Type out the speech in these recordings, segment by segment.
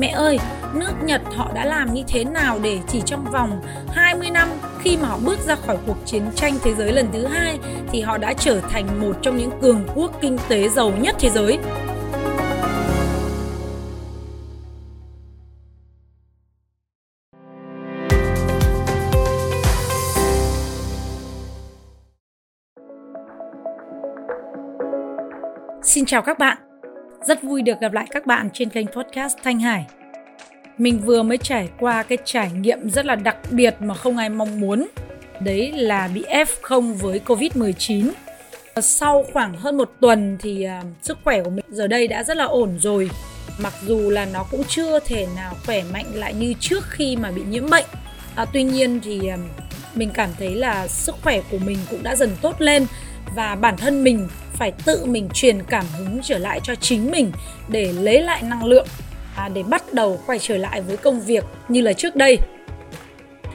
Mẹ ơi, nước Nhật họ đã làm như thế nào để chỉ trong vòng 20 năm khi mà họ bước ra khỏi cuộc chiến tranh thế giới lần thứ hai thì họ đã trở thành một trong những cường quốc kinh tế giàu nhất thế giới. Xin chào các bạn. Rất vui được gặp lại các bạn trên kênh podcast Thanh Hải. Mình vừa mới trải qua cái trải nghiệm rất là đặc biệt mà không ai mong muốn. Đấy là bị F0 với Covid-19. Sau khoảng hơn một tuần thì uh, sức khỏe của mình giờ đây đã rất là ổn rồi. Mặc dù là nó cũng chưa thể nào khỏe mạnh lại như trước khi mà bị nhiễm bệnh. À, tuy nhiên thì uh, mình cảm thấy là sức khỏe của mình cũng đã dần tốt lên và bản thân mình phải tự mình truyền cảm hứng trở lại cho chính mình để lấy lại năng lượng à, để bắt đầu quay trở lại với công việc như là trước đây.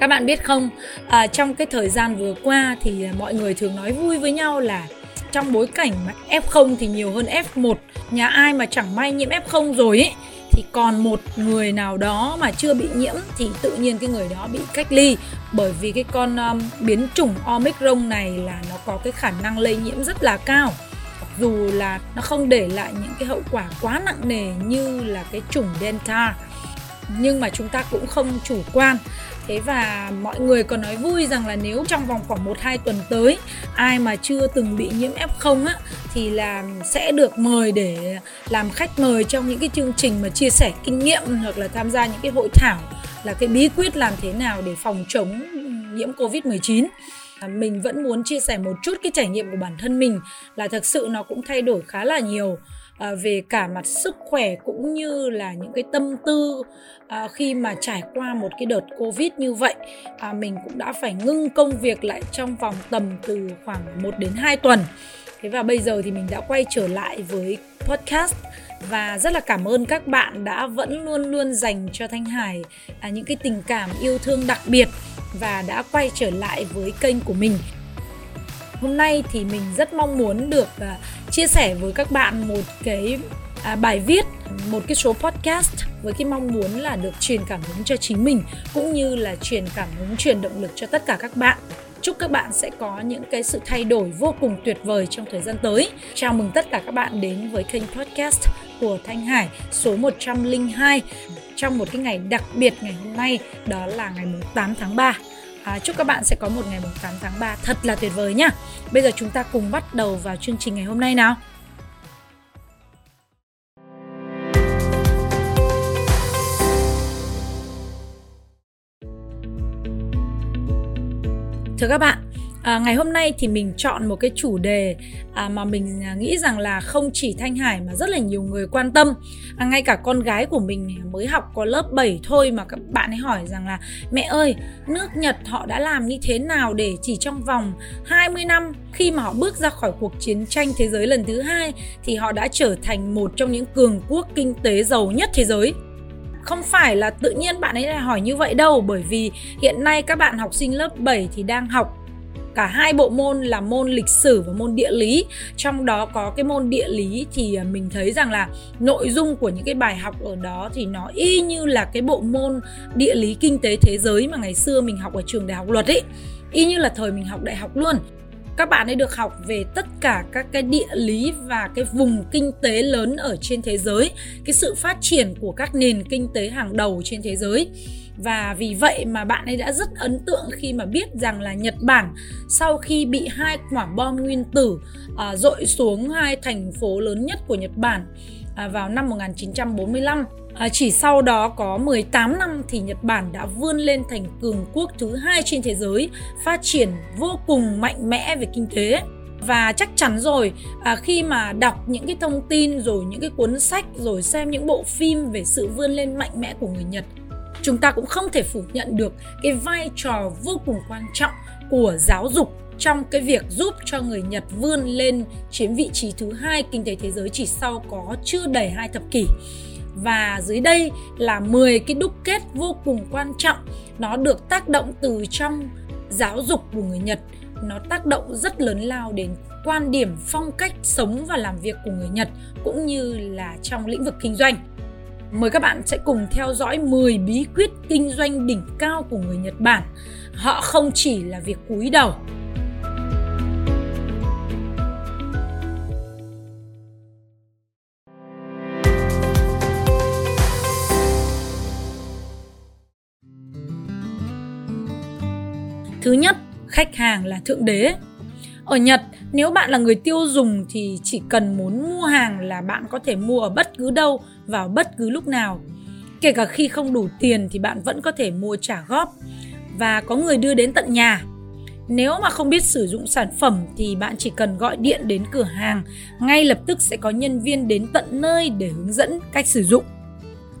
Các bạn biết không? À, trong cái thời gian vừa qua thì mọi người thường nói vui với nhau là trong bối cảnh mà F0 thì nhiều hơn F1 nhà ai mà chẳng may nhiễm F0 rồi ấy thì còn một người nào đó mà chưa bị nhiễm thì tự nhiên cái người đó bị cách ly. Bởi vì cái con um, biến chủng Omicron này là nó có cái khả năng lây nhiễm rất là cao dù là nó không để lại những cái hậu quả quá nặng nề như là cái chủng Delta, nhưng mà chúng ta cũng không chủ quan. Thế và mọi người còn nói vui rằng là nếu trong vòng khoảng 1 2 tuần tới ai mà chưa từng bị nhiễm F0 á, thì là sẽ được mời để làm khách mời trong những cái chương trình mà chia sẻ kinh nghiệm hoặc là tham gia những cái hội thảo là cái bí quyết làm thế nào để phòng chống nhiễm Covid-19 mình vẫn muốn chia sẻ một chút cái trải nghiệm của bản thân mình là thực sự nó cũng thay đổi khá là nhiều à, về cả mặt sức khỏe cũng như là những cái tâm tư à, khi mà trải qua một cái đợt covid như vậy. À, mình cũng đã phải ngưng công việc lại trong vòng tầm từ khoảng 1 đến 2 tuần. Thế và bây giờ thì mình đã quay trở lại với podcast. Và rất là cảm ơn các bạn đã vẫn luôn luôn dành cho Thanh Hải à, những cái tình cảm yêu thương đặc biệt và đã quay trở lại với kênh của mình. Hôm nay thì mình rất mong muốn được à, chia sẻ với các bạn một cái à, bài viết, một cái số podcast với cái mong muốn là được truyền cảm hứng cho chính mình, cũng như là truyền cảm hứng, truyền động lực cho tất cả các bạn chúc các bạn sẽ có những cái sự thay đổi vô cùng tuyệt vời trong thời gian tới. Chào mừng tất cả các bạn đến với kênh podcast của Thanh Hải số 102 trong một cái ngày đặc biệt ngày hôm nay đó là ngày 8 tháng 3. À, chúc các bạn sẽ có một ngày 8 tháng 3 thật là tuyệt vời nhá. Bây giờ chúng ta cùng bắt đầu vào chương trình ngày hôm nay nào. Thưa các bạn, À, ngày hôm nay thì mình chọn một cái chủ đề à, mà mình à, nghĩ rằng là không chỉ Thanh Hải mà rất là nhiều người quan tâm. À, ngay cả con gái của mình mới học có lớp 7 thôi mà các bạn ấy hỏi rằng là mẹ ơi, nước Nhật họ đã làm như thế nào để chỉ trong vòng 20 năm khi mà họ bước ra khỏi cuộc chiến tranh thế giới lần thứ hai thì họ đã trở thành một trong những cường quốc kinh tế giàu nhất thế giới không phải là tự nhiên bạn ấy lại hỏi như vậy đâu, bởi vì hiện nay các bạn học sinh lớp 7 thì đang học cả hai bộ môn là môn lịch sử và môn địa lý. Trong đó có cái môn địa lý thì à, mình thấy rằng là nội dung của những cái bài học ở đó thì nó y như là cái bộ môn địa lý kinh tế thế giới mà ngày xưa mình học ở trường đại học luật ấy. Y như là thời mình học đại học luôn các bạn ấy được học về tất cả các cái địa lý và cái vùng kinh tế lớn ở trên thế giới, cái sự phát triển của các nền kinh tế hàng đầu trên thế giới và vì vậy mà bạn ấy đã rất ấn tượng khi mà biết rằng là Nhật Bản sau khi bị hai quả bom nguyên tử à, dội xuống hai thành phố lớn nhất của Nhật Bản à, vào năm 1945 À, chỉ sau đó có 18 năm thì Nhật Bản đã vươn lên thành cường quốc thứ hai trên thế giới, phát triển vô cùng mạnh mẽ về kinh tế. Và chắc chắn rồi à, khi mà đọc những cái thông tin rồi những cái cuốn sách rồi xem những bộ phim về sự vươn lên mạnh mẽ của người Nhật chúng ta cũng không thể phủ nhận được cái vai trò vô cùng quan trọng của giáo dục trong cái việc giúp cho người Nhật vươn lên chiếm vị trí thứ hai kinh tế thế giới chỉ sau có chưa đầy hai thập kỷ. Và dưới đây là 10 cái đúc kết vô cùng quan trọng. Nó được tác động từ trong giáo dục của người Nhật. Nó tác động rất lớn lao đến quan điểm phong cách sống và làm việc của người Nhật, cũng như là trong lĩnh vực kinh doanh. Mời các bạn sẽ cùng theo dõi 10 bí quyết kinh doanh đỉnh cao của người Nhật Bản. Họ không chỉ là việc cúi đầu. Thứ nhất, khách hàng là thượng đế. Ở Nhật, nếu bạn là người tiêu dùng thì chỉ cần muốn mua hàng là bạn có thể mua ở bất cứ đâu vào bất cứ lúc nào. Kể cả khi không đủ tiền thì bạn vẫn có thể mua trả góp và có người đưa đến tận nhà. Nếu mà không biết sử dụng sản phẩm thì bạn chỉ cần gọi điện đến cửa hàng, ngay lập tức sẽ có nhân viên đến tận nơi để hướng dẫn cách sử dụng.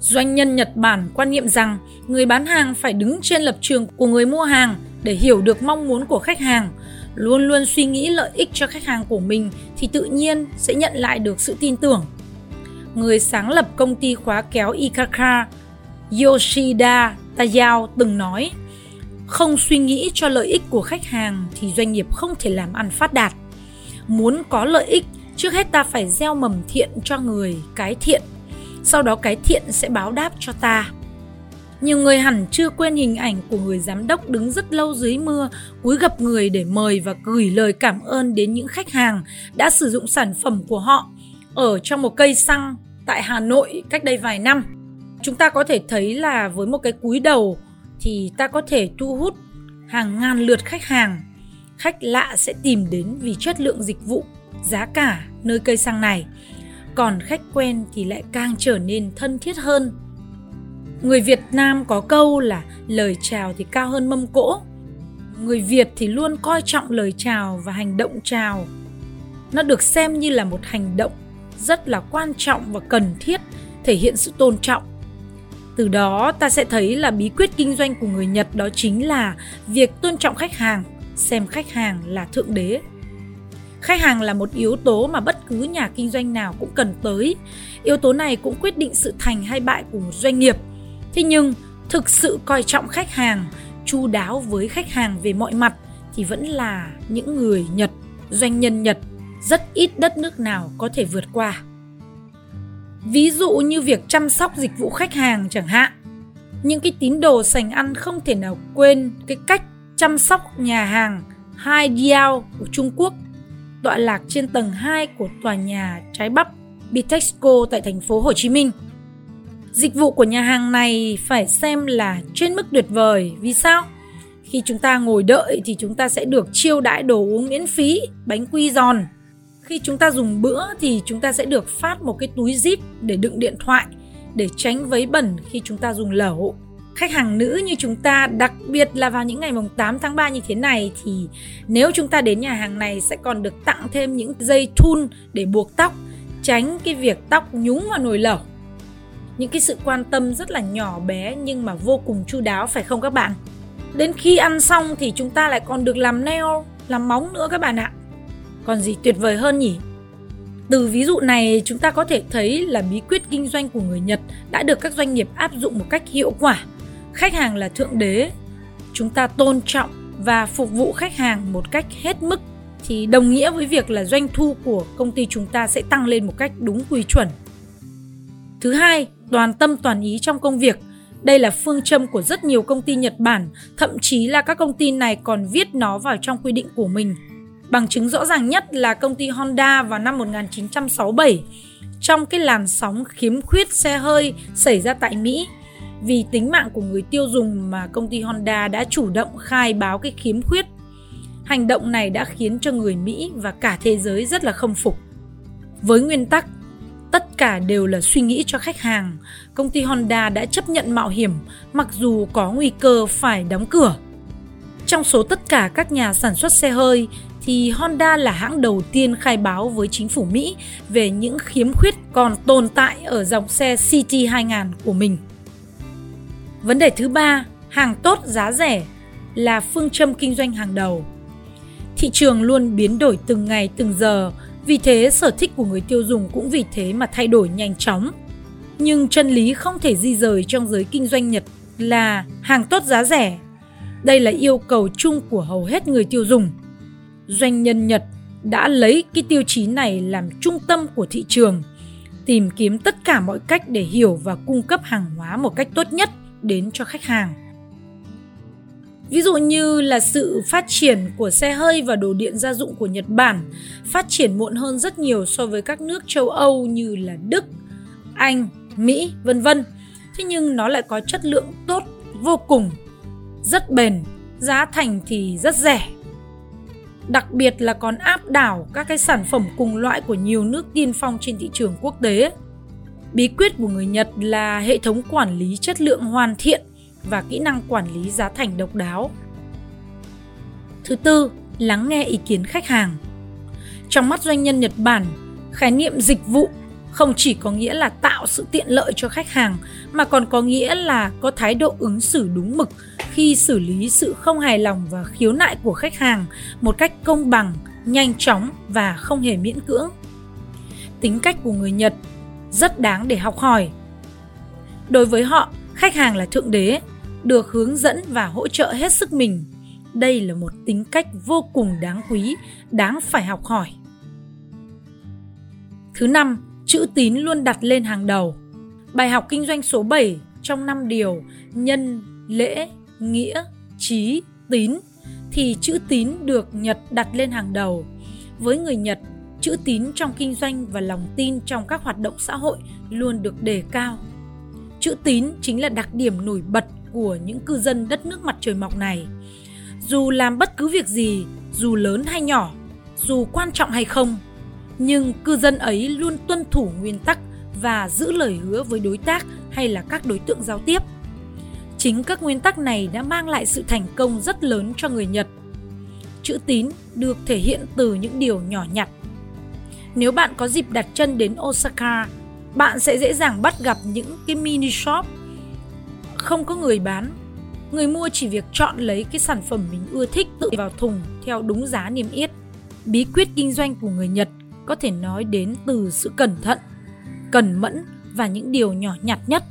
Doanh nhân Nhật Bản quan niệm rằng người bán hàng phải đứng trên lập trường của người mua hàng để hiểu được mong muốn của khách hàng luôn luôn suy nghĩ lợi ích cho khách hàng của mình thì tự nhiên sẽ nhận lại được sự tin tưởng người sáng lập công ty khóa kéo Ikaka Yoshida Tayao từng nói không suy nghĩ cho lợi ích của khách hàng thì doanh nghiệp không thể làm ăn phát đạt. Muốn có lợi ích trước hết ta phải gieo mầm thiện cho người cái thiện. Sau đó cái thiện sẽ báo đáp cho ta. Nhiều người hẳn chưa quên hình ảnh của người giám đốc đứng rất lâu dưới mưa, cúi gặp người để mời và gửi lời cảm ơn đến những khách hàng đã sử dụng sản phẩm của họ ở trong một cây xăng tại Hà Nội cách đây vài năm. Chúng ta có thể thấy là với một cái cúi đầu thì ta có thể thu hút hàng ngàn lượt khách hàng. Khách lạ sẽ tìm đến vì chất lượng dịch vụ, giá cả nơi cây xăng này. Còn khách quen thì lại càng trở nên thân thiết hơn Người Việt Nam có câu là lời chào thì cao hơn mâm cỗ. Người Việt thì luôn coi trọng lời chào và hành động chào. Nó được xem như là một hành động rất là quan trọng và cần thiết thể hiện sự tôn trọng. Từ đó ta sẽ thấy là bí quyết kinh doanh của người Nhật đó chính là việc tôn trọng khách hàng, xem khách hàng là thượng đế. Khách hàng là một yếu tố mà bất cứ nhà kinh doanh nào cũng cần tới. Yếu tố này cũng quyết định sự thành hay bại của một doanh nghiệp – Thế nhưng thực sự coi trọng khách hàng, chu đáo với khách hàng về mọi mặt thì vẫn là những người Nhật, doanh nhân Nhật rất ít đất nước nào có thể vượt qua. Ví dụ như việc chăm sóc dịch vụ khách hàng chẳng hạn. Những cái tín đồ sành ăn không thể nào quên cái cách chăm sóc nhà hàng Hai Diao của Trung Quốc tọa lạc trên tầng 2 của tòa nhà trái bắp Bitexco tại thành phố Hồ Chí Minh. Dịch vụ của nhà hàng này phải xem là trên mức tuyệt vời. Vì sao? Khi chúng ta ngồi đợi thì chúng ta sẽ được chiêu đãi đồ uống miễn phí, bánh quy giòn. Khi chúng ta dùng bữa thì chúng ta sẽ được phát một cái túi zip để đựng điện thoại để tránh vấy bẩn khi chúng ta dùng lẩu. Khách hàng nữ như chúng ta, đặc biệt là vào những ngày mùng 8 tháng 3 như thế này thì nếu chúng ta đến nhà hàng này sẽ còn được tặng thêm những dây thun để buộc tóc, tránh cái việc tóc nhúng vào nồi lẩu. Những cái sự quan tâm rất là nhỏ bé nhưng mà vô cùng chu đáo phải không các bạn? Đến khi ăn xong thì chúng ta lại còn được làm nail làm móng nữa các bạn ạ còn gì tuyệt vời hơn nhỉ từ ví dụ này chúng ta có thể thấy là bí quyết kinh doanh của người Nhật đã được các doanh nghiệp áp dụng một cách hiệu quả. Khách hàng là thượng đế, chúng ta tôn trọng và phục vụ khách hàng một cách hết mức thì đồng nghĩa với việc là doanh thu của công ty chúng ta sẽ tăng lên một cách đúng quy chuẩn. Thứ hai, toàn tâm toàn ý trong công việc. Đây là phương châm của rất nhiều công ty Nhật Bản, thậm chí là các công ty này còn viết nó vào trong quy định của mình. Bằng chứng rõ ràng nhất là công ty Honda vào năm 1967 trong cái làn sóng khiếm khuyết xe hơi xảy ra tại Mỹ. Vì tính mạng của người tiêu dùng mà công ty Honda đã chủ động khai báo cái khiếm khuyết. Hành động này đã khiến cho người Mỹ và cả thế giới rất là khâm phục. Với nguyên tắc, tất cả đều là suy nghĩ cho khách hàng. Công ty Honda đã chấp nhận mạo hiểm, mặc dù có nguy cơ phải đóng cửa. Trong số tất cả các nhà sản xuất xe hơi thì Honda là hãng đầu tiên khai báo với chính phủ Mỹ về những khiếm khuyết còn tồn tại ở dòng xe CT 2000 của mình. Vấn đề thứ ba, hàng tốt giá rẻ là phương châm kinh doanh hàng đầu. Thị trường luôn biến đổi từng ngày từng giờ vì thế sở thích của người tiêu dùng cũng vì thế mà thay đổi nhanh chóng. Nhưng chân lý không thể di rời trong giới kinh doanh Nhật là hàng tốt giá rẻ. Đây là yêu cầu chung của hầu hết người tiêu dùng. Doanh nhân Nhật đã lấy cái tiêu chí này làm trung tâm của thị trường. tìm kiếm tất cả mọi cách để hiểu và cung cấp hàng hóa một cách tốt nhất đến cho khách hàng. Ví dụ như là sự phát triển của xe hơi và đồ điện gia dụng của Nhật Bản phát triển muộn hơn rất nhiều so với các nước châu Âu như là Đức, Anh, Mỹ, vân vân. Thế nhưng nó lại có chất lượng tốt vô cùng, rất bền, giá thành thì rất rẻ. Đặc biệt là còn áp đảo các cái sản phẩm cùng loại của nhiều nước tiên phong trên thị trường quốc tế. Bí quyết của người Nhật là hệ thống quản lý chất lượng hoàn thiện và kỹ năng quản lý giá thành độc đáo. Thứ tư, lắng nghe ý kiến khách hàng. Trong mắt doanh nhân Nhật Bản, khái niệm dịch vụ không chỉ có nghĩa là tạo sự tiện lợi cho khách hàng mà còn có nghĩa là có thái độ ứng xử đúng mực khi xử lý sự không hài lòng và khiếu nại của khách hàng một cách công bằng, nhanh chóng và không hề miễn cưỡng. Tính cách của người Nhật rất đáng để học hỏi. Đối với họ, khách hàng là thượng đế, được hướng dẫn và hỗ trợ hết sức mình. Đây là một tính cách vô cùng đáng quý, đáng phải học hỏi. Thứ năm, chữ tín luôn đặt lên hàng đầu. Bài học kinh doanh số 7 trong năm điều nhân, lễ, nghĩa, trí, tín thì chữ tín được Nhật đặt lên hàng đầu. Với người Nhật, chữ tín trong kinh doanh và lòng tin trong các hoạt động xã hội luôn được đề cao. Chữ tín chính là đặc điểm nổi bật của những cư dân đất nước mặt trời mọc này. Dù làm bất cứ việc gì, dù lớn hay nhỏ, dù quan trọng hay không, nhưng cư dân ấy luôn tuân thủ nguyên tắc và giữ lời hứa với đối tác hay là các đối tượng giao tiếp. Chính các nguyên tắc này đã mang lại sự thành công rất lớn cho người Nhật. Chữ tín được thể hiện từ những điều nhỏ nhặt. Nếu bạn có dịp đặt chân đến Osaka, bạn sẽ dễ dàng bắt gặp những cái mini shop không có người bán. Người mua chỉ việc chọn lấy cái sản phẩm mình ưa thích tự vào thùng theo đúng giá niêm yết. Bí quyết kinh doanh của người Nhật có thể nói đến từ sự cẩn thận, cẩn mẫn và những điều nhỏ nhặt nhất.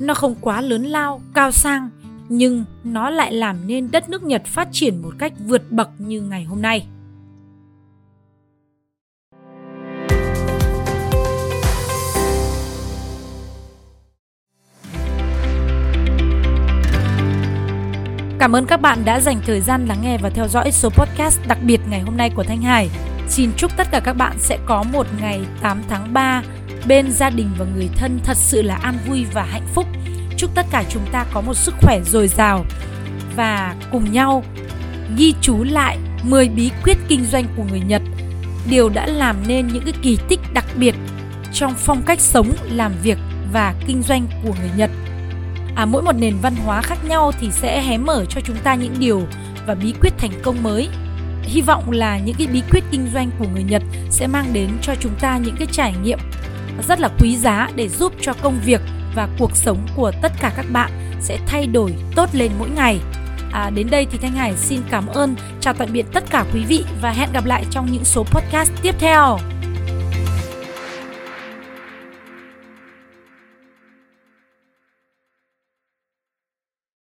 Nó không quá lớn lao, cao sang, nhưng nó lại làm nên đất nước Nhật phát triển một cách vượt bậc như ngày hôm nay. Cảm ơn các bạn đã dành thời gian lắng nghe và theo dõi số podcast đặc biệt ngày hôm nay của Thanh Hải. Xin chúc tất cả các bạn sẽ có một ngày 8 tháng 3 bên gia đình và người thân thật sự là an vui và hạnh phúc. Chúc tất cả chúng ta có một sức khỏe dồi dào và cùng nhau ghi chú lại 10 bí quyết kinh doanh của người Nhật. Điều đã làm nên những cái kỳ tích đặc biệt trong phong cách sống, làm việc và kinh doanh của người Nhật. À, mỗi một nền văn hóa khác nhau thì sẽ hé mở cho chúng ta những điều và bí quyết thành công mới hy vọng là những cái bí quyết kinh doanh của người Nhật sẽ mang đến cho chúng ta những cái trải nghiệm rất là quý giá để giúp cho công việc và cuộc sống của tất cả các bạn sẽ thay đổi tốt lên mỗi ngày. À, đến đây thì Thanh Hải xin cảm ơn, chào tạm biệt tất cả quý vị và hẹn gặp lại trong những số podcast tiếp theo.